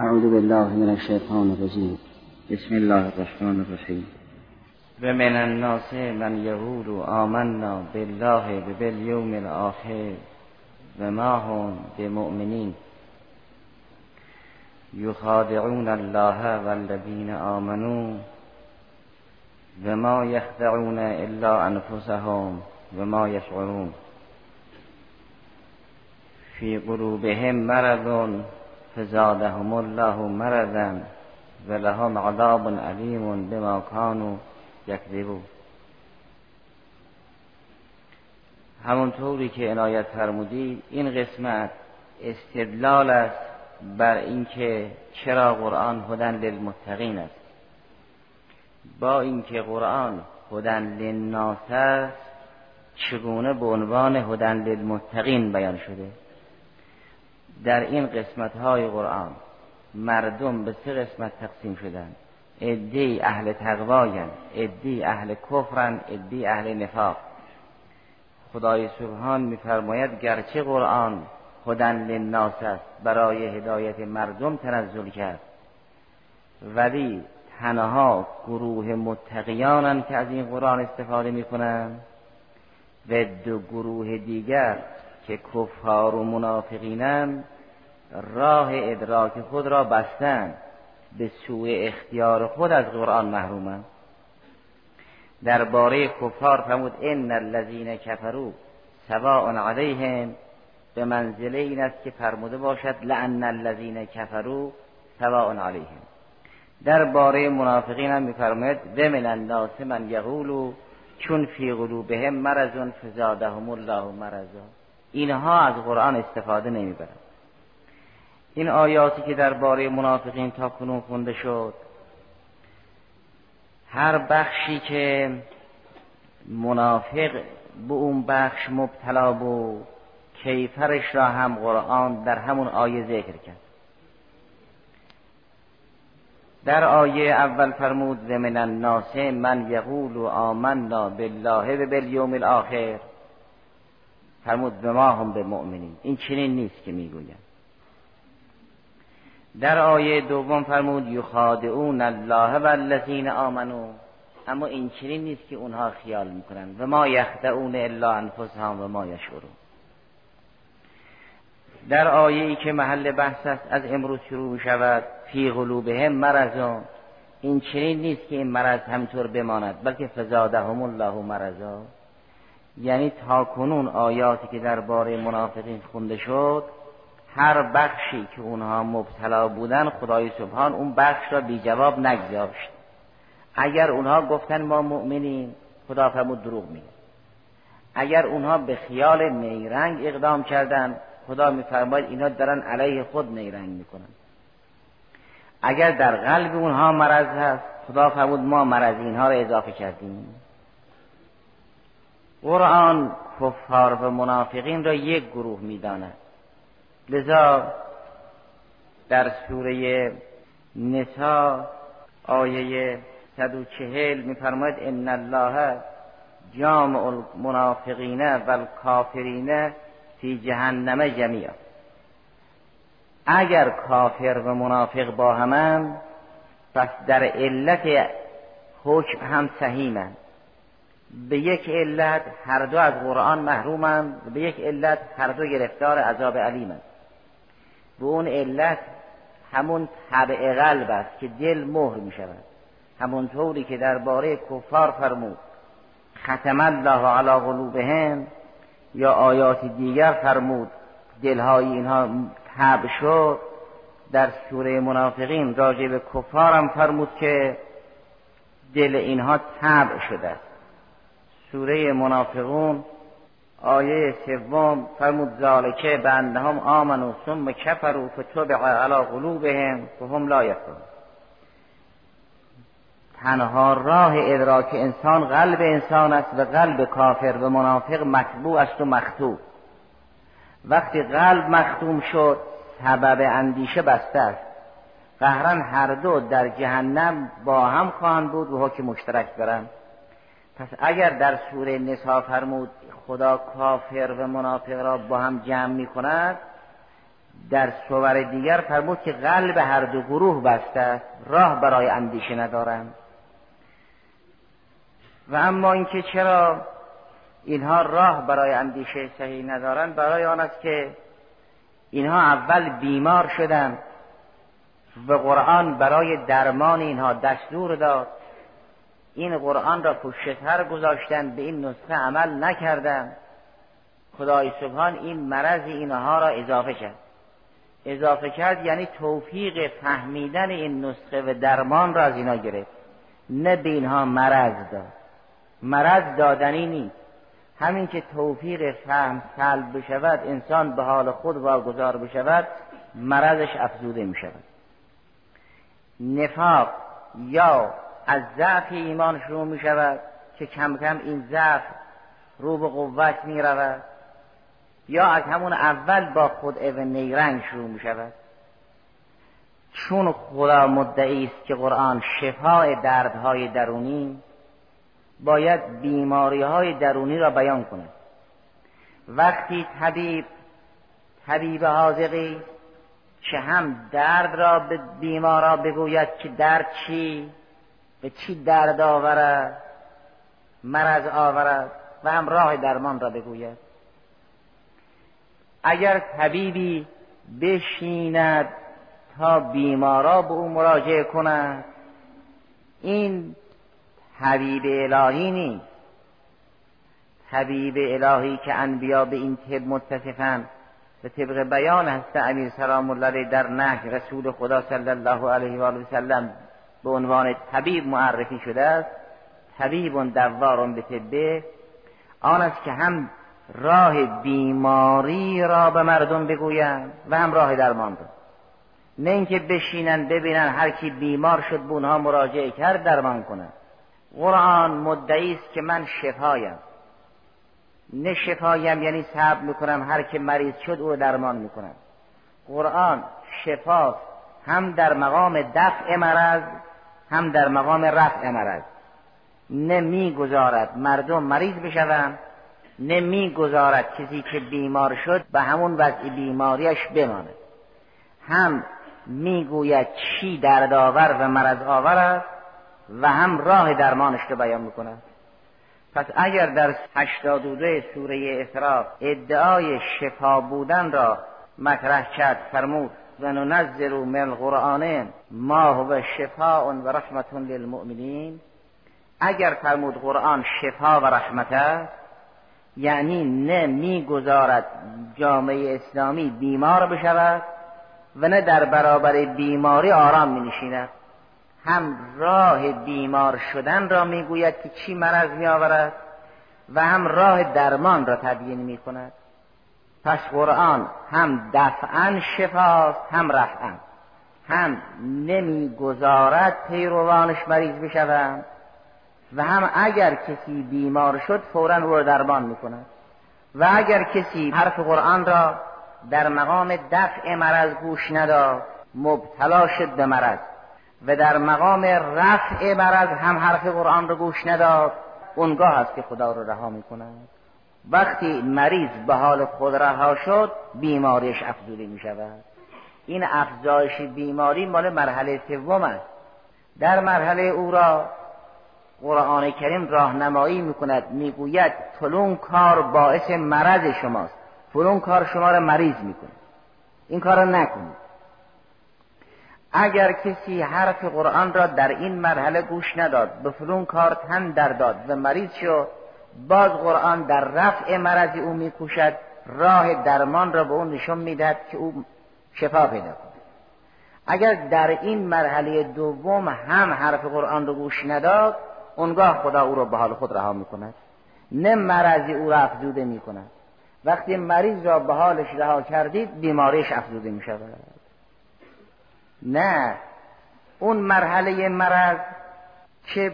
أعوذ بالله من الشيطان الرجيم. بسم الله الرحمن الرحيم. ومن الناس من يقول آمنا بالله وباليوم الآخر وما هم بمؤمنين يخادعون الله والذين آمنوا وما يخدعون إلا أنفسهم وما يشعرون في قلوبهم مرض فزادهم الله مرضا ولهم عذاب علیم بما كانوا یکذبون همونطوری که عنایت فرمودید این قسمت استدلال است بر اینکه چرا قرآن هدن للمتقین است. با اینکه قرآن هدن للناس است چگونه به عنوان هدن للمتقین بیان شده؟ در این قسمت های قرآن مردم به سه قسمت تقسیم شدن. ادی اهل تقواین ادی اهل کفرن ادی اهل نفاق. خدای سبحان میفرماید گرچه قرآن خودن للناس است برای هدایت مردم تنزل کرد ولی تنها گروه متقیانن که از این قرآن استفاده می‌کنن و دو گروه دیگر که کفار و منافقینن راه ادراک خود را بستن به سوی اختیار خود از قرآن محرومن درباره کفار فرمود ان الذین کفروا سواء علیهم به منزله این است که فرموده باشد لعن الذین کفروا سواء علیهم. درباره منافقین هم میفرماید و من الناس من یقول چون فی قلوبهم مرض فزادهم الله مرضا. اینها از قرآن استفاده نمی‌برند. این آیاتی که درباره منافقین تا کنون خونده شد هر بخشی که منافق به اون بخش مبتلا بود کیفرش را هم قرآن در همون آیه ذکر کرد. در آیه اول فرمود و من الناس من یقول آمنا بالله و بالیوم الاخر. فرمود به ما هم به مؤمنین این چنین نیست که می‌گویم در آیه دوم فرمود یخادعون الله و الذین آمنو. اما این چنین نیست که اونها خیال می‌کنن. و ما یخدعون الا انفسهم و ما یشعرون. در آیه ای که محل بحث است از امروز شروع می شود فی قلوبهم مرض. این چنین نیست که این مرض همطور بماند بلکه فزادهم الله مرضا یعنی تا کنون آیاتی که درباره منافقین خونده شد هر بخشی که اونها مبتلا بودن خدای سبحان اون بخش را بی جواب نگذاشت. اگر اونها گفتن ما مؤمنیم خدا فرمود دروغ میگه. اگر اونها به خیال نیرنگ اقدام کردن خدا میفرماید اینا دارن علیه خود نیرنگ می‌کنن. اگر در قلب اونها مرض هست خدا فرمود ما مرض اینها را اضافه کردیم. قرآن کفار و منافقین را یک گروه می‌داند. لذا در سوره نسا آیه 140 میفرماید ان الله جامع المنافقین و الکافرین فی جهنم جمیعا. اگر کافر و منافق با همن پس در علت حکم هم سهیمند به یک علت هر دو از قرآن محرومند به یک علت هر دو گرفتار عذاب علیمند. به اون علت همون طبع قلب است که دل مهر می شود همونطوری که درباره کفار فرمود. ختم الله علی قلوبهم یا آیات دیگر فرمود. دلهای اینها تب شد. در سوره منافقین راجع به کفارم فرمود که دل اینها تب شده سوره منافقون آیه سوم فرمود ذالکه به انهم آمنوا ثم کفروا فتبع علی قلوبهم فهم لا یفقهون. تنها راه ادراک انسان قلب انسان است و قلب کافر و منافق مطبوع است و مختوم وقتی قلب مختوم شد سبب اندیشه بسته است. قهرن هر دو در جهنم با هم خواهند بود و حکم مشترک دارند. پس اگر در سوره نسا فرمود خدا کافر و منافق را با هم جمع می کند در صور دیگر فرمود که قلب هر دو گروه بسته است راه برای اندیشه ندارند. و اما اینکه چرا اینها راه برای اندیشه صحیح ندارند برای آن است که اینها اول بیمار شدند و قرآن برای درمان اینها دستور داد. این قرآن را پشتتر گذاشتند به این نسخه عمل نکردند خدای سبحان این مرض اینها را اضافه کرد. اضافه کرد یعنی توفیق فهمیدن این نسخه و درمان را از اینا گرفت. نه به اینها مرض داد. مرض دادنی نیست. همین که توفیق فهم سلب بشود انسان به حال خود واگذار بشود مرضش افزوده می شود نفاق یا از ضعف ایمان شروع می شود که کم کم این ضعف رو به قوت می رود. یا از همون اول با خود و نیرنگ شروع می شود. چون خدا مدعی است که قرآن شفای دردهای درونی باید بیماری های درونی را بیان کند. وقتی طبیب طبیب حاضقی که هم درد را به بیمارا بگوید که درد چی؟ به چی درد آورد مرض آورد و هم راه درمان را بگوید. اگر طبیبی بشیند تا بیمارا به او مراجعه کند این حبیب الهی نیست. حبیب الهی که انبیا به این طب متصفن به طبق بیان هست امیر سلام الله در نه رسول خدا صلی الله علیه و آله سلم به عنوان طبیب معرفی شده است طبیب دوار به طبه آن است که هم راه بیماری را به مردم بگویند و هم راه درمان را نه اینکه بشینن ببینن هر کی بیمار شد به اونها مراجعه کرد درمان کنند قرآن مدعی است که من شفایم. نه شفایم یعنی صبر می‌کنم هر که مریض شد او درمان می‌کنم. قرآن شفا هم در مقام دفع مرض هم در مقام رفع مرض نه می‌گذارد مردم مریض بشوند نه می‌گذارد کسی که بیمار شد به همون وضع بیماریش بماند. هم می‌گوید چی دردآور و مرض آور است و هم راه درمانش رو بیان می‌کنند پس اگر در 82 سوره اسراء ادعای شفا بودن را مطرح کرد فرمود و ننزل من القرآن ما هو شفاء و رحمت للمؤمنین. اگر فرمود قرآن شفا و رحمت است یعنی نه می‌گذارد جامعه اسلامی بیمار بشود و نه در برابر بیماری آرام می نشیند هم راه بیمار شدن را می‌گوید که چی مرض می آورد و هم راه درمان را تبیین می کند پس قرآن هم دفعا شفاست هم رفعا. هم نمی‌گذارد پیروانش مریض بشوند و هم اگر کسی بیمار شد فورا را درمان می کند و اگر کسی حرف قرآن را در مقام دفع مرض گوش نداد مبتلا شد به مرض. و در مقام رفع مرض هم حرف قرآن رو گوش نداد اونگاه است که خدا رو رها می کند وقتی مریض به حال خود رها شد بیماریش افزوده می شود این افزایش بیماری مال مرحله سوم است. در مرحله او را قرآن کریم راهنمایی می‌کند می‌گوید فلون کار باعث مرض شماست. فلون کار شما را مریض می‌کنه. این کار را نکنید. اگر کسی حرف قرآن را در این مرحله گوش نداد به فلون کار تن در داد و مریض شد باز قرآن در رفع مرض او میکوشد راه درمان را به اون نشون می‌دهد که او شفا پیدا کند. اگر در این مرحله دوم هم حرف قرآن را گوش نداد اونگاه خدا او را به حال خود رها می‌کند. نه مرضی او را افزوده می‌کند. وقتی مریض را به حالش رها کردید بیماریش افزوده می‌شود. نه اون مرحله مرض که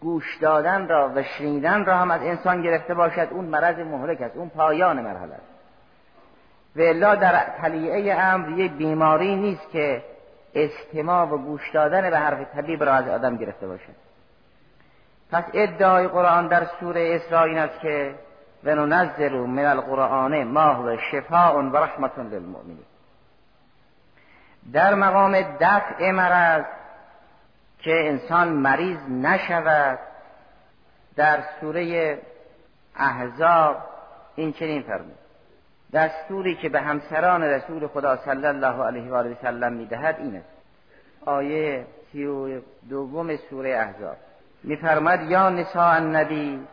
گوش دادن را و شنیدن را هم از انسان گرفته باشد. اون مرض مهلک است اون پایان مرحله است. و الا در طلیعه امر یک بیماری نیست که استماع و گوش دادن به حرف طبیب را از آدم گرفته باشد. پس ادعای قرآن در سوره اسراء این است که و ننزل من القرآن ما هو شفاء و رحمت للمؤمنین. در مقام دفع مرض که انسان مریض نشود. در سوره احزاب این چنین فرمود. دستوری که به همسران رسول خدا صلی الله علیه و آله سلم می‌دهد این است. آیه سی و دوم سوره احزاب. میفرماد یا نساء النبی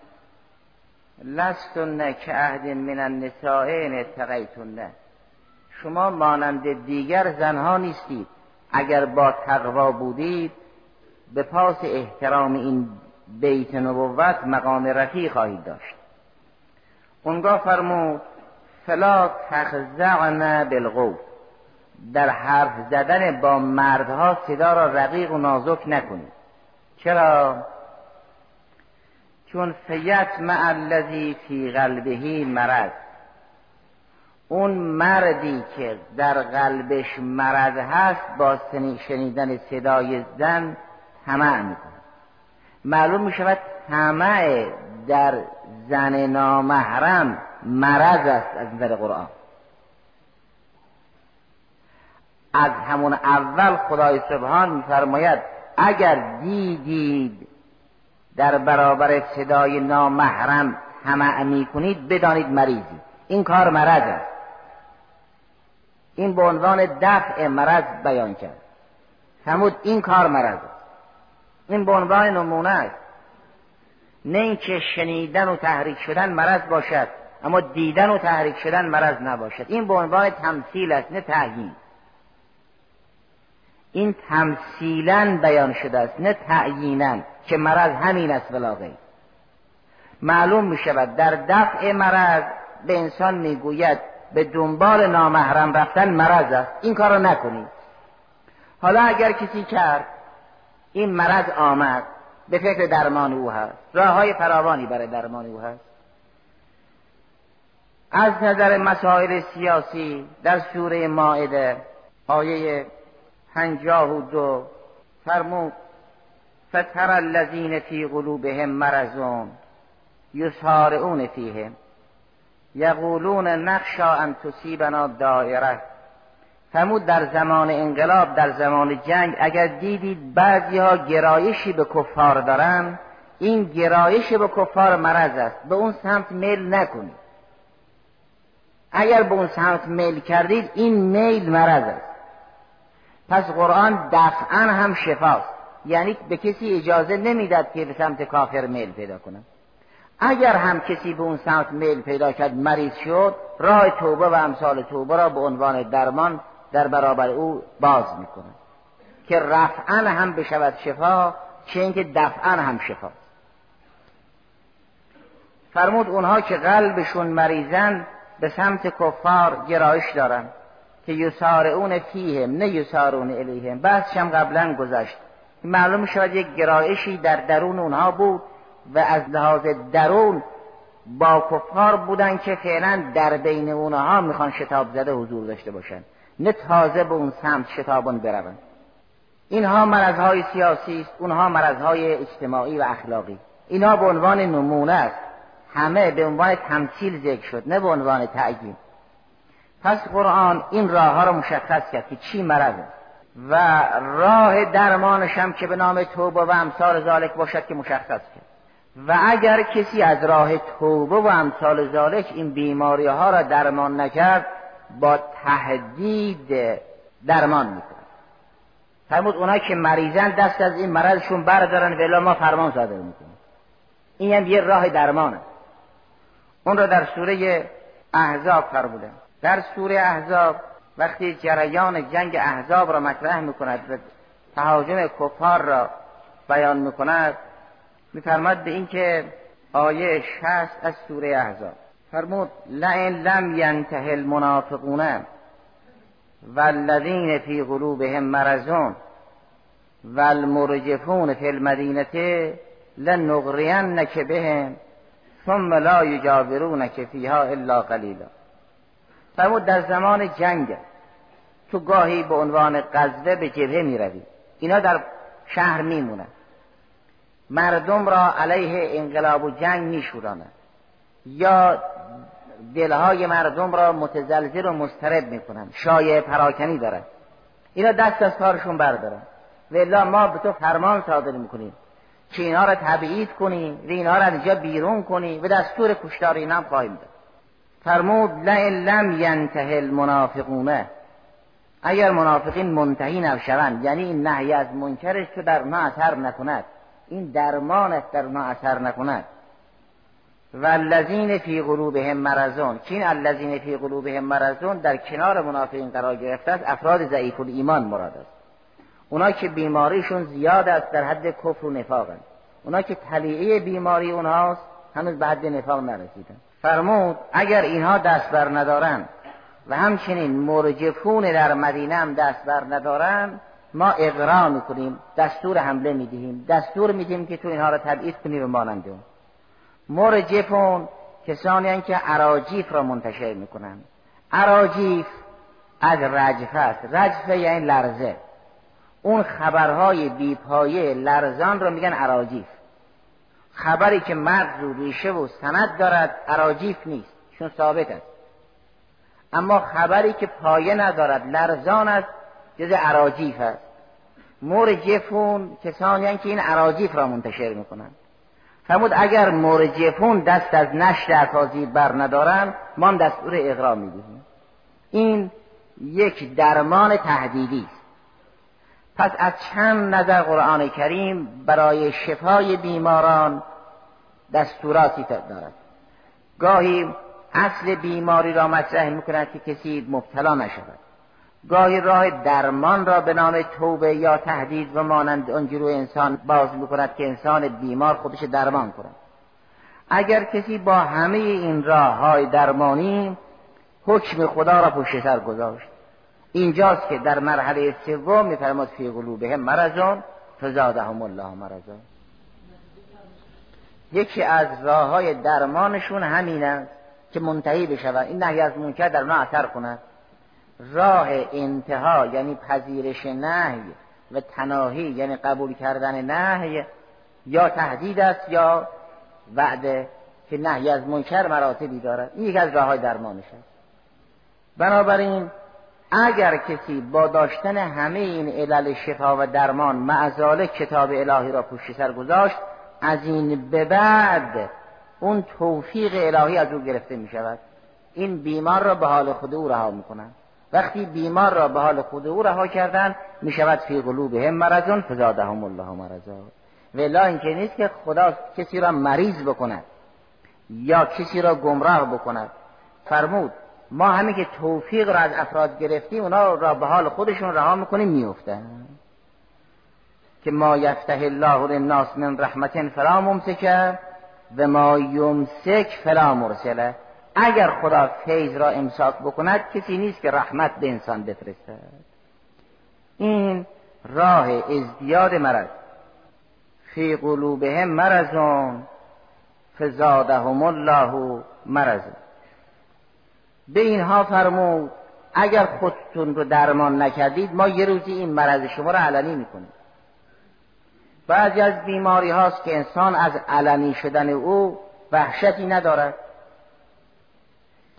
لستن که عهد من النساء ان اتقیتن. شما مانند دیگر زنها نیستید. اگر با تقوا بودید به پاس احترام این بیت نبوت مقام رفی خواهید داشت. اونگاه فرمود فلا تخزعن بالقول در حرف زدن با مردها صدا را رقیق و نازک نکنید. چرا؟ چون فیت مع الذی فی قلبه مرض. اون مردی که در قلبش مرض هست با شنیدن صدای زن طمع می‌کنه معلوم می شود طمع در زن نامحرم مرض است از نظر قرآن. از همون اول خدای سبحان میفرماید اگر دیدید در برابر صدای نامحرم طمع می‌کنید بدانید مریضی. این کار مرض است. این به عنوان دفع مرض بیان کرد. فرمود این کار مرض است. این به عنوان نمونه است نه اینکه شنیدن و تحریک شدن مرض باشد اما دیدن و تحریک شدن مرض نباشد. این به عنوان تمثیل است نه تعیین. این تمثیلا بیان شده است نه تعیینا که مرض همین است بلاغی. معلوم می شود در دفع مرض به انسان می‌گوید به دنبال نامحرم رفتن مرض است. این کار را نکنید. حالا اگر کسی کرد این مرض آمد. به فکر درمان او هست. راه های فراوانی برای درمان او هست. از نظر مسائل سیاسی در سوره ماعده آیه پنجاه و دو فرمود فتر الذین فی قلوبهم مرضون یسارعون فیهم. یقولون نخشا ان تصیبنا دائره فرمود در زمان انقلاب در زمان جنگ اگر دیدید بعضی ها گرایشی به کفار دارن این گرایش به کفار مرض است. به اون سمت میل نکنید. اگر به اون سمت میل کردید این میل مرض است. پس قرآن دفعا هم شفاست. یعنی به کسی اجازه نمی‌داد که به سمت کافر میل پیدا کنه. اگر هم کسی به اون سمت میل پیدا کرد مریض شد راه توبه و امثال توبه را به عنوان درمان در برابر او باز می‌کنه. که رفعا هم بشود شفا چه اینکه دفعا هم شفا. فرمود اونها که قلبشون مریضن به سمت کفار گرایش دارن که یسارعون فیهم نه یسارون الیهم. بحثش هم قبلا گذشت. معلوم شود یک گرایشی در درون اونها بود و از لحاظ درون با کفار بودن که فعلا در بین اونها می‌خوان شتاب زده حضور داشته باشن. نه تازه به اون سمت شتابان بروند. اینها مرضهای سیاسی است اونها مرضهای اجتماعی و اخلاقی. اینها به عنوان نمونه است. همه به عنوان تمثیل ذکر شد نه به عنوان تعیین. پس قرآن این راه ها را مشخص کرد که چی مرض و راه درمانش هم که به نام توبه و امثال ذالک باشد که مشخص کرد. و اگر کسی از راه توبه و امثال ذالک این بیماری ها را درمان نکرد با تهدید درمان می‌کنه. فرمود اونا که مریضن دست از این مرضشون بردارن ولی ما فرمان صادر می‌کنیم. این هم یه راه درمانه. اون را در سوره احزاب فرمودن. در سوره احزاب وقتی جریان جنگ احزاب را مطرح می‌کند و تهاجم کفار را بیان می‌کند میفرماد به اینکه آیه شست از سوره احزاب. فرمود لئن لم ینته المنافقون والذین فی قلوبهم مرضون والمرجفون فی المدینه لنغرینک بهم ثم لا یجاورونک فیها الا قلیلا. فرمود در زمان جنگ تو گاهی به عنوان غزوه به جبهه می روی اینا در شهر میمونن. مردم را علیه انقلاب و جنگ میشورانند یا دلهای مردم را متزلزل و مسترب می‌کنند. شایع پراکنی دارد اینا دست از کارشون بردارن. و ما به تو فرمان صادر می‌کنیم که اینها را تبعید کنی و اینها را اینجا بیرون کنی و دستور کشتار اینا هم خواهیم داد فرمود لئن لم ینته المنافقون. اگر منافقین منتهی نشوند یعنی این نهی از منکرش که در ما اثر نکند. این درمانش در ما اثر نکند. و الذین فی قلوبهم مرضون. کین الذین فی قلوبهم مرضون در کنار منافقین قرار گرفته است افراد ضعیف ایمان مراد است. اونا که بیماریشون زیاد است در حد کفر و نفاق است اونا که طلیعه بیماری اونهاست هنوز به حد نفاق نرسیدن. فرمود اگر اینها دست بر ندارن و همچنین مرجفون در مدینه هم دست بر ندارن ما اقرا می‌کنیم دستور حمله می‌دهیم. دستور میدیم که تو اینها را تبعید کنی و مانند مرجفون کسانی که عراجیف را منتشر می‌کنن عراجیف از رجفه است. رجفه یعنی لرزه. اون خبرهای بیپایه لرزان را میگن عراجیف خبری که مغز و ریشه و سند دارد عراجیف نیست. چون ثابت است. اما خبری که پایه ندارد لرزان است جز عراجیف است. مرجفون کسانی که این عراجیف را منتشر می‌کنند. فرمود اگر مرجفون دست از نشر اکاذیب بر ندارن ما هم دستور اقرا می‌دهیم. این یک درمان تهدیدی است. پس از چند نظر قرآن کریم برای شفای بیماران دستوراتی دارد. گاهی اصل بیماری را مطرح می‌کند که کسی مبتلا نشود. گاهی راه درمان را به نام توبه یا تهدید و مانند آنجور انسان باز می‌کند که انسان بیمار خودش درمان کند. اگر کسی با همه این راه های درمانی حکم خدا را پشت سر گذاشت. اینجاست که در مرحله سوم میفرماد فی قلوبهم مرضون فزادهم الله مرضون. یکی از راه های درمانشون همین است که منتهی بشود. این نهی از منکر در اونها اثر کند. راه انتها یعنی پذیرش نهی و تناهی یعنی قبول کردن نهی یا تهدید است یا وعده که نهی از منکر مراتبی دارد. این یک از راه های درمانش است. بنابراین اگر کسی با داشتن همه این علل شفا و درمان معزاله کتاب الهی را پشت سر گذاشت از این به بعد اون توفیق الهی از او گرفته می شود این بیمار را به حال خود او رها می کنند وقتی بیمار را به حال خود او رها کردن می شود فی قلوبهم مرضون فزادهم الله مرضا. ولا اینکه نیست که خدا کسی را مریض بکند یا کسی را گمراه بکند. فرمود ما همه که توفیق را از افراد گرفتیم اونا را به حال خودشون رها می‌کنیم میفتن که ما یفته الله للناس من رحمت فلا ممسکه و ما یمسک فلا مرسله. اگر خدا فیض را امساک بکند کسی نیست که رحمت به انسان بفرستد این راه ازدیاد مرض. فی قلوبهم مرضون فزادهم الله مرض. به اینها فرمود اگر خودتون رو درمان نکردید ما یه روزی این مرض شما رو علنی می‌کنیم. بعضی از بیماری هاست که انسان از علنی شدن او وحشتی ندارد.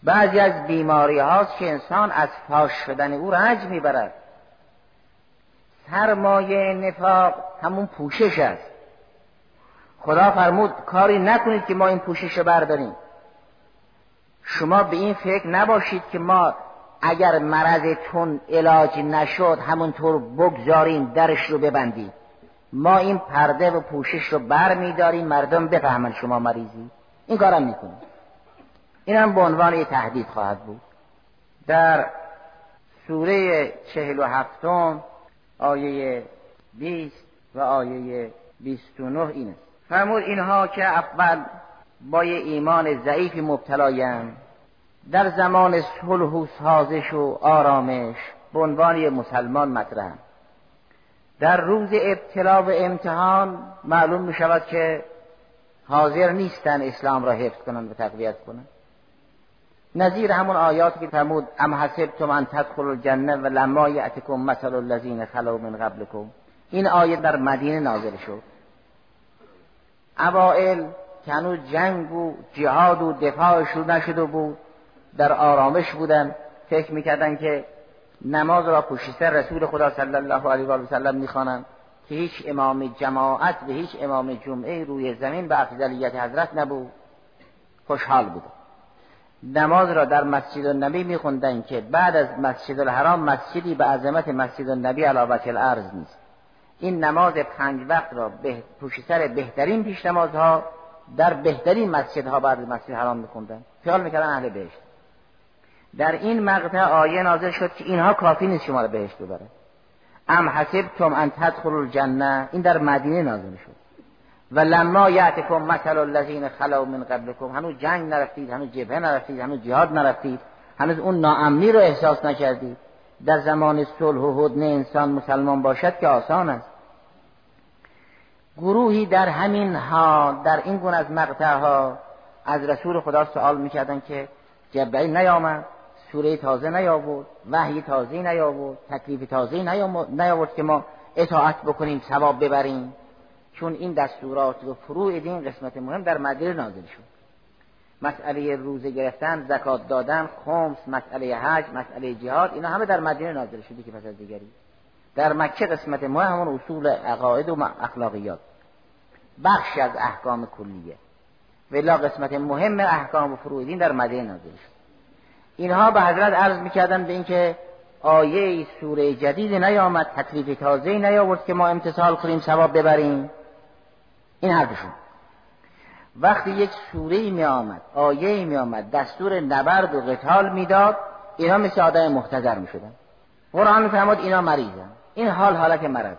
بعضی از بیماری هاست که انسان از فاش شدن او رنج می‌برد. سرمایه نفاق همون پوشش است. خدا فرمود کاری نکنید که ما این پوشش رو برداریم. شما به این فکر نباشید که ما اگر مرضتون علاج نشد همونطور بگذاریم درش رو ببندیم. ما این پرده و پوشش رو بر میداریم مردم بفهمن شما مریضی. این کارم می‌کنیم این هم به عنوان یه تهدید خواهد بود. در سوره چهل و هفتم آیه بیست و آیه بیست و نه این است. فرمود اینها که اول با یه ایمان ضعیفی مبتلایند در زمان صلح و سازش و آرامش به عنوان مسلمان مطرح. در روز ابتلا و امتحان معلوم می شود که حاضر نیستن اسلام را حفظ کنند و تقویت کنند. نظیر همون آیاتی که فرمود ام حسبتم ان تدخلوا الجنه و لما یأتکم مثل الذین خلو من قبلکم. این آیه در مدینه نازل شد. اوائل که هنوز جنگ و جهاد و دفاع شروع نشده بود در آرامش بودن. فکر می‌کردن که نماز را پوشیسته رسول خدا صلی الله علیه و سلم می‌خوانند که هیچ امام جماعت و هیچ امام جمعه روی زمین به افضلیت حضرت نبود. خوشحال بود نماز را در مسجد النبی میخوندن که بعد از مسجد الحرام مسجدی به عظمت مسجد النبی علاوت الارض نیست. این نماز پنج وقت را به پوشیسر بهترین پیش نمازها در بهترین مسجدها بعد مسجد حرام میخوندن. خیال می‌کردن اهل بهشت. در این مقطع آیه نازل شد که اینها کافی نیست شما را بهشت ببره ام حسبتم ان تدخلوا الجنه این در مدینه نازل شد و لما یعتکم مثل الذین خلو من قبلکم هنوز جنگ نرفتید هنوز جبهه نرفتید هنوز جهاد نرفتید هنوز اون ناامنی رو احساس نکردید. در زمان صلح و هدنه انسان مسلمان باشد که آسان است. گروهی در همین ها در این گونه از مقطع از رسول خدا سوال می‌کردن که جبرئیل نیامد سوره تازه نیاورد وحی تازه نیاورد تکلیف تازه نیاورد که ما اطاعت بکنیم ثواب ببریم. چون این دستورات و فروع دین قسمت مهم در مدینه نازل شد. مسئله روزه گرفتن زکات دادن خمس مسئله حج مسئله جهاد اینا همه در مدینه نازل شده که پس از دیگری. در مکه قسمت مهم همون اصول عقاید و اخلاقیات. بخشی از احکام کلیه. ولا قسمت مهم احکام و فروع دین در مدینه نازل شد. اینها به حضرت عرض می‌کردن به اینکه آیه سوره جدید نیامد تکلیف تازه نیاورد که ما امتصال کنیم ثواب ببریم. این حرفشون. وقتی یک سوره می آمد آیه می آمد دستور نبرد و قتال می‌داد اینا مثل آدم محتضر می شدن قرآن فرمود اینا مریضن. این حال حالت مرض.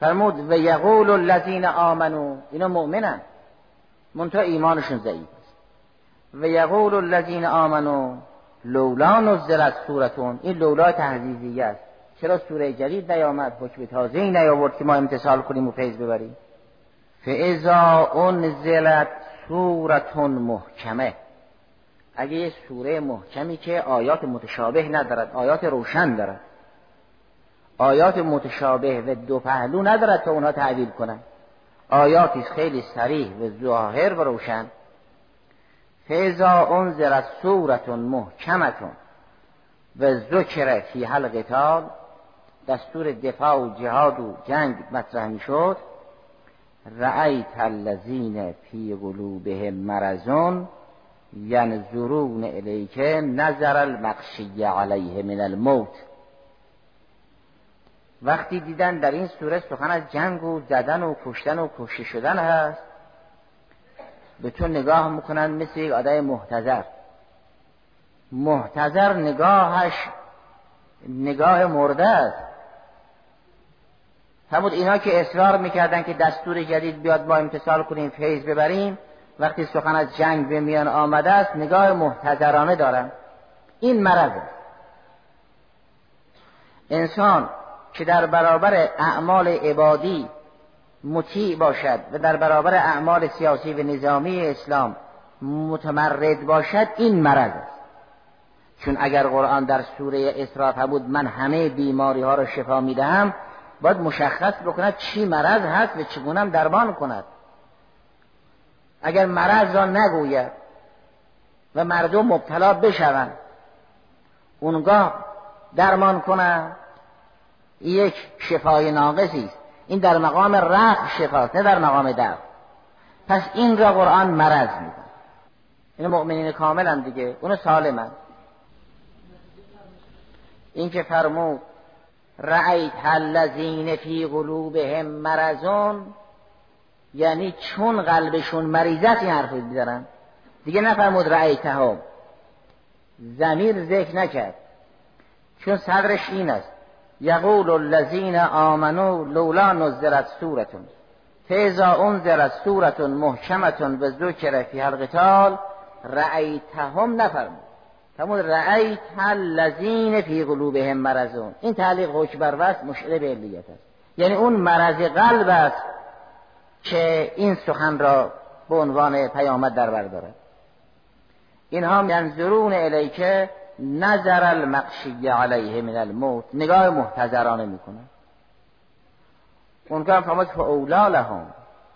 فرمود و یقول الذین آمنو اینا مؤمنن. منتها ایمانشون ضعیف است. و یقول الذین آمنو لولا نزلت سورتون. این لولا تهذیزیه است. چرا سوره جدید نیامد؟ حکم تازه ای نیاورد که ما امتصال کنیم و فیض ببریم؟ فاذا انزلت سورتون محکمه اگه یه سوره محکمی که آیات متشابه ندارد آیات روشن دارد آیات متشابه و دو پهلو ندارد تا اونها تعبیر کنن آیاتی خیلی سریح و ظاهر و روشن. فیضا انزلت سورتون محکمتون و ذکر فی حل قتال دستور دفاع و جهاد و جنگ مطرح می شد رأیت الذین فی قلوبهم مرزون ینظرون الیک نظر المقشی علیه من الموت. وقتی دیدن در این سوره سخن از جنگ و زدن و کشتن و کشته شدن هست به تو نگاه می‌کنن مثل یک آدم محتضر. محتضر نگاهش نگاه مرده است. همون اینا که اصرار می‌کردن که دستور جدید بیاد با امتصال کنیم فیض ببریم وقتی سخن از جنگ به میان آمده است نگاه محتضرانه دارن. این مرض است انسان که در برابر اعمال عبادی مطیع باشد و در برابر اعمال سیاسی و نظامی اسلام متمرد باشد این مرض است چون اگر قرآن در سوره اسراء بود من همه بیماری ها را شفا می‌دهم باید مشخص بکند چی مرض هست و چگونه هم درمان کند. اگر مرض را نگوید و مردم مبتلا بشوند اونگاه درمان کنند. یک شفای ناقصی است. این در مقام رفع شفاست نه در مقام درد. پس این را قرآن مرض میده این مؤمنین کاملا دیگه اونو سالمن. این که فرمود رأیت الذین فی قلوبهم مرزون یعنی چون قلبشون مریضت این حرف بیدارن دیگه نفرمود رأیتهم زمیر ذکر نکرد. چون صدرش این است. یقول الذین آمنو لولا نزلت سورتون فیزا انزلت سورتون محکمتون به ذکر فی القتال رأیتهم نفرمود. فرمود رأیت الذین فی قلوبهم مرضون. این تعلیق حکم بر وست مشعر به علیت است. یعنی اون مرض قلب است که این سخن را به عنوان پیامد در بر دارد. اینها ینظرون الیکه نظر المقشی علیه من الموت. نگاه محتضرانه می‌کنه. اونجا هم فرمود اولا لهم.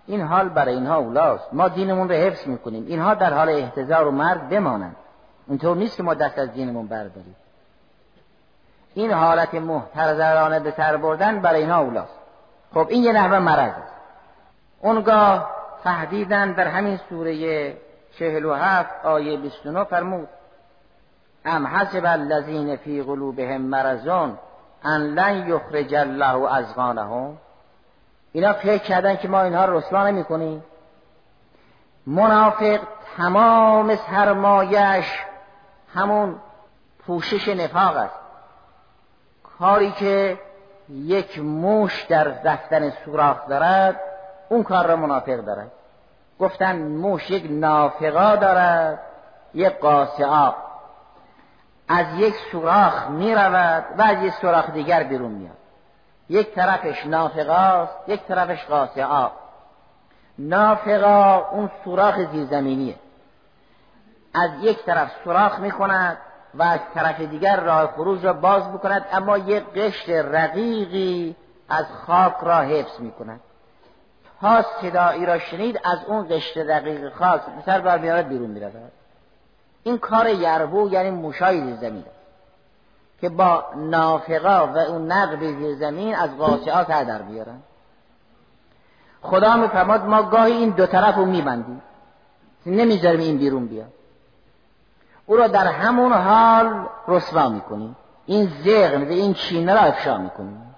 این حال برای اینها اولاست. ما دینمون رو حفظ می‌کنیم. اینها در حال احتضار و مرگ بمانند. اینطور نیست که ما دست از دینمون برداریم. این حالت محترزرانه به سر بردن برای اینها اولاست. خب این یه نحوه مرض است. اونگاه تهدیدن در همین سوره چهل و هفت آیه 29 فرمود ام حسب الذین فی قلوبهم مرضون ان لن یخرج الله ازغانهم اینا فکر کردن که ما اینها رسوا نمی‌کنیم. منافق تمام سرمایش همون پوشش نفاق است. کاری که یک موش در رفتن سوراخ دارد اون کار را منافق دارد. گفتن موش یک نافقا دارد یک قاسعا از یک سوراخ می رود و از یک سوراخ دیگر بیرون میاد یک طرفش نافقاست یک طرفش قاسعا نافقا اون سوراخ زیرزمینیه. از یک طرف سوراخ می کند و از طرف دیگر راه خروج را باز بکند اما یک قشر رقیقی از خاک را حفظ می کند تا صدایی را شنید از اون قشر رقیق خاک سر بر میارد بیرون می. این کار یربو یعنی موشای زیر زمین که با نافقا و اون نقب زیر زمین از قاچعات سر در بیارن. خدا میفرماد ما گاهی این دو طرف رو میبندیم. نمی‌ذاریم این بیرون بیاد. او را در همون حال رسوا می‌کنیم این زغن و این چینه را افشا می‌کنیم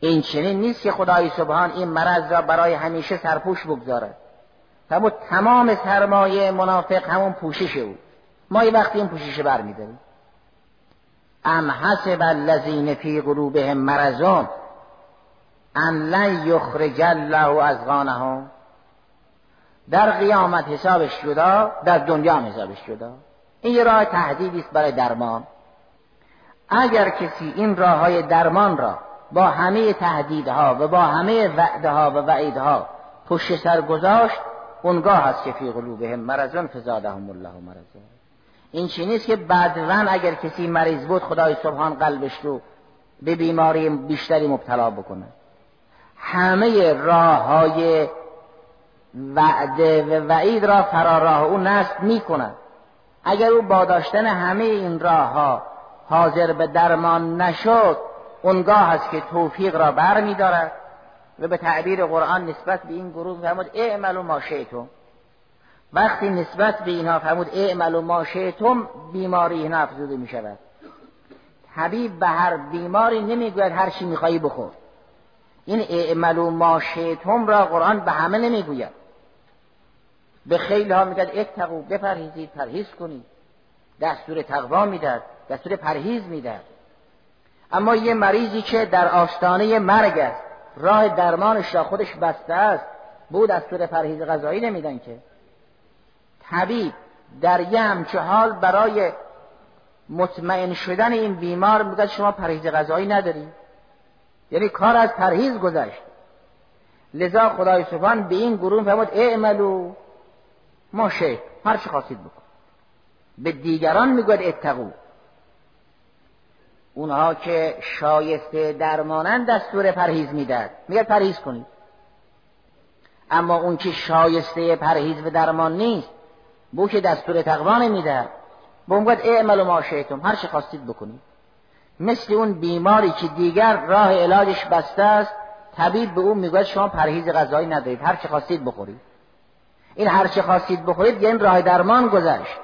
این چنین نیست که خدای سبحان این مرض را برای همیشه سرپوش بگذارد تمام تمام سرمایه منافق همون پوشش او. ما یه وقتی این پوشش بر میداریم ام حسب الذین فی قلوبهم مرضون. ان لن یخرج الله ازغانهم در قیامت حسابش جدا در دنیا هم حسابش جدا. این یه راه تهدیدی است برای درمان. اگر کسی این راه های درمان را با همه تهدیدها و با همه وعدها و وعیدها پشت سر گذاشت اونگاه هست که فی قلوبهم مرضون فزادهم الله مرضون این چی نیست که بعدون اگر کسی مریض بود خدای سبحان قلبش رو به بیماری بیشتری مبتلا بکنه. همه راه های وعده و وعید را فراراه او نصب می کند اگر او با داشتن همه این راه ها حاضر به درمان نشد اونگاه است که توفیق را بر می دارد و به تعبیر قرآن نسبت به این گروه فرمود اعملوا ما شئتم. وقتی نسبت به اینها فرمود اعملوا ما شئتم بیماری اینا افزوده می شود طبیب به هر بیماری نمی‌گوید هر چی میخوایی بخور. این اعملوا ما شئتم را قرآن به همه نمی‌گوید. به خیلی ها میگد اتقو بپرهیزید پرهیز کنید. دستور تقوا می‌داد دستور پرهیز می‌داد اما یه مریضی که در آستانه مرگ است راه درمانش را خودش بسته است بود طور پرهیز غذایی نمیدن که. طبیب در یه همچه حال برای مطمئن شدن این بیمار میگه شما پرهیز غذایی نداری. یعنی کار از پرهیز گذشت. لذا خدای سبحان به این گروه فرمود اعملو ما شیخ هر چی خواستید بکن. به دیگران می‌گوید اتقو. اونها که شایسته درمانند دستور پرهیز می‌داد میگه پرهیز کنید. اما اون که شایسته پرهیز و درمان نیست بو که دستور تقوا نمیده به اون اعمل ما شیطم هر چه خواستید بکنید. مثل اون بیماری که دیگر راه علاجش بسته است طبیب به اون می‌گوید شما پرهیز غذایی ندارید هر چه خواستید بخورید. این هر چه خواستید بخورید یعنی راه درمان گذشت.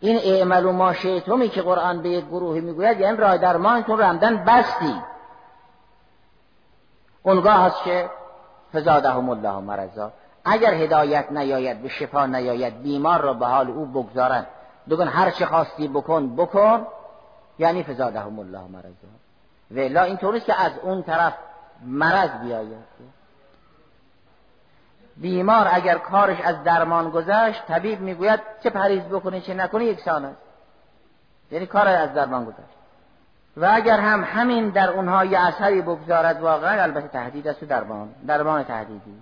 این اعمل و ما شیطمی که قرآن به یک گروهی می‌گوید یعنی راه درمانتون رمدن بستی اونگاه هست که فزادهم الله مرضا. اگر هدایت نیاید به شفا نیاید بیمار را به حال او بگذارن. بگن هر چه خواستی بکن بکن. یعنی فزادهم الله مرضا. ولا اینطور که از اون طرف مرض بیاید. بیمار اگر کارش از درمان گذشت طبیب می‌گوید چه پریز بکنی چه نکنی یکسان است. یعنی کار از درمان گذشت. و اگر هم همین در اونها یه اثری بگذارد واقعا البته تهدید است و درمان درمان تهدیدی.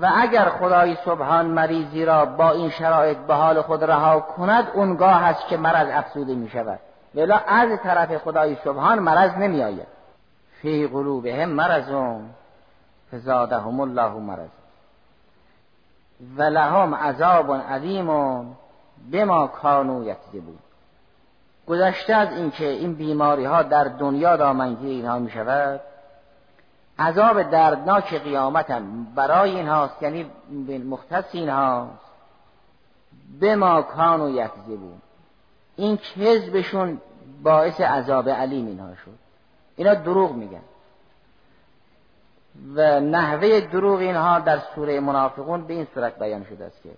و اگر خدای سبحان مریضی را با این شرایط به حال خود رها کند اونگاه است که مرض افسوده می شود ولی از طرف خدای سبحان مرض نمی آید فی قلوبهم مرضون. فزادهم الله مرض. و لهم عذاب علیم بما کانوا یکذبون. گذشته از اینکه این بیماری ها در دنیا دامنگیر اینها می شود عذاب دردناک قیامت هم برای اینهاست یعنی مختص اینهاست. به ما کان و یکذبون. این کذبشون باعث عذاب علیم اینها شد. اینا دروغ میگن. و نحوه دروغ اینها در سوره منافقون به این صورت بیان شده است که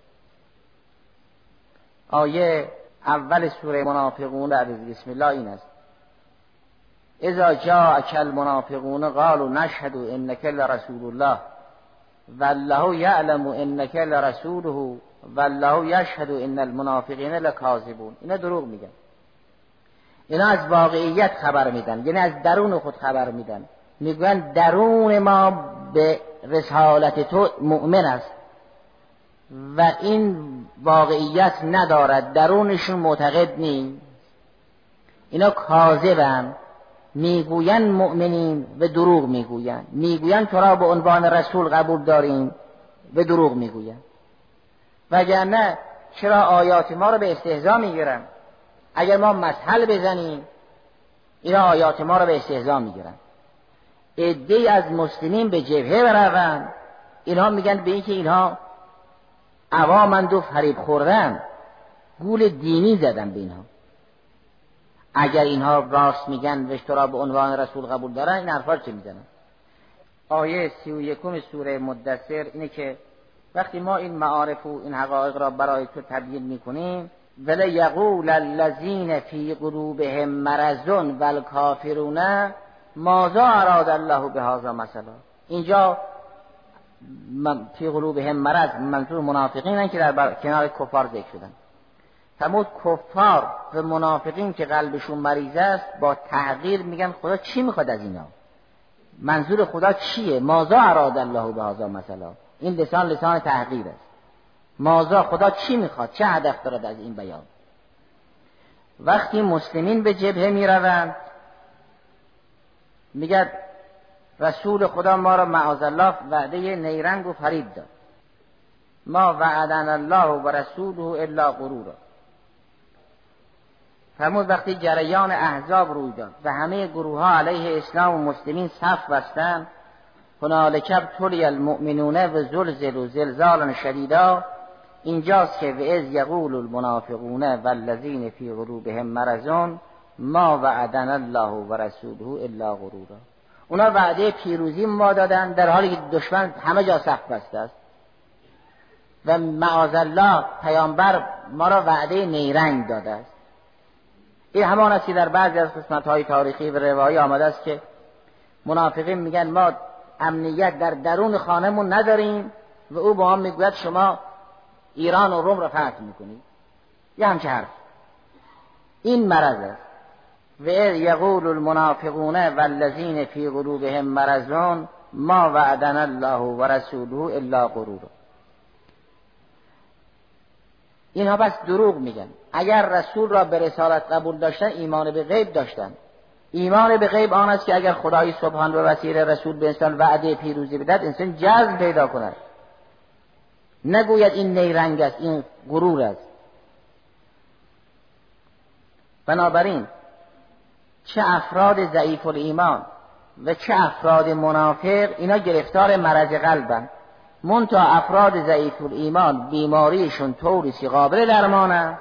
آیه اول سوره منافقون در بسم الله این است. اذا جاءك المنافقون قالوا نشهد انك لرسول الله والله يعلم انك لرسوله والله يشهد ان المنافقین لكاذبون اینا دروغ میگن. اینا از واقعیت خبر میدن یعنی از درون خود خبر میدن. میگن درون ما به رسالت تو مؤمن است و این واقعیت ندارد. درونشون معتقد نیست. اینا کاذبن. می‌گوین مؤمنین و دروغ می‌گوین می‌گوین تو را به عنوان رسول قبول داریم و دروغ می‌گوین وگرنه چرا آیات ما رو به استهزا می‌گیرن؟ اگر ما مسحل بزنیم اینا آیات ما رو به استهزا می‌گیرن. عده از مسلمین به جبهه بروند. اینها میگن به اینکه اینها عوامند و فریب خوردن گول دینی زدن به اینها. اگر اینها راست میگن و را به عنوان رسول قبول دارن این حرفا چه می‌زنن؟ آیه سی و یکم سوره مدثر اینه که وقتی ما این معارف و این حقایق را برای تو تبیین می‌کنیم ولی یقول الذین فی قلوبهم مرضون والکافرون ماذا اراد الله به هذا مثلا. اینجا فی قلوبهم مرض منظور منافقین که در کنار کفار ذکر شدن. فرمود کفار و منافقین که قلبشون مریض است با تحقیر میگن خدا چی می‌خواد از اینا؟ منظور خدا چیه؟ مازا اراد الله به هذا مثلا. این لسان لسان تحقیر است. مازا خدا چی می‌خواد؟ چه هدف دارد از این بیان؟ وقتی مسلمین به جبهه می‌روند میگه رسول خدا ما را معاذ الله وعده نیرنگ و فریب داد. ما وعدن الله و رسوله الا غرورا. فرمود وقتی جریان احزاب روی داد و همه گروه ها علیه اسلام و مسلمین صف بستن هنالک ابتلی المؤمنون و زلزل و زلزالا شدیدا اینجاست که و از یقول المنافقون والذین فی قلوبهم مرزون ما وعدن الله و رسوله الا غرورا. اونا وعده پیروزی ما دادن در حالی که دشمن همه جا صف بسته است. و معاذ الله پیامبر ما را وعده نیرنگ داده است. این همان است که در بعضی از قسمت های تاریخی و روایی آمده است که منافقین میگن ما امنیت در درون خانهمون نداریم و او با هم می‌گوید شما ایران و روم را فتح می‌کنید. یه همچه حرف. این مرض است. و یقول المنافقون والذین فی قلوبهم مرضون ما وعدنا الله و رسوله الا غرورا. اینها بس دروغ میگن. اگر رسول را به رسالت قبول داشتن ایمان به غیب داشتن. ایمان به غیب آن است که اگر خدای سبحان و وسیله رسول به انسان وعده پیروزی بدهد انسان جذب پیدا کند. نگوید این نیرنگ است این غرور است. بنابراین چه افراد ضعیف الایمان و چه افراد منافق اینا گرفتار مرض قلبن. منتها افراد ضعیف ایمان بیماریشون طوری قابل درمان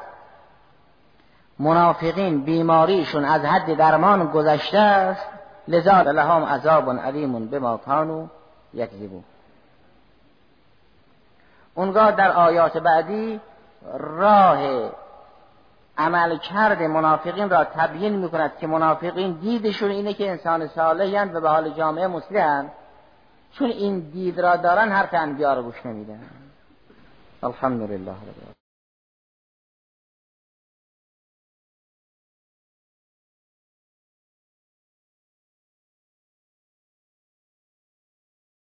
منافقین بیماریشون از حد درمان گذشته است. لذا لهم عذاب علیم بما کانوا یکذبون. اونگاه در آیات بعدی راه عمل کرد منافقین را تبیین می‌کند که منافقین دیدشون اینه که انسان صالحی و به حال جامعه مسلم چون این دید را دارن حرف انبیا رو گوش نمیدن. الحمدلله رب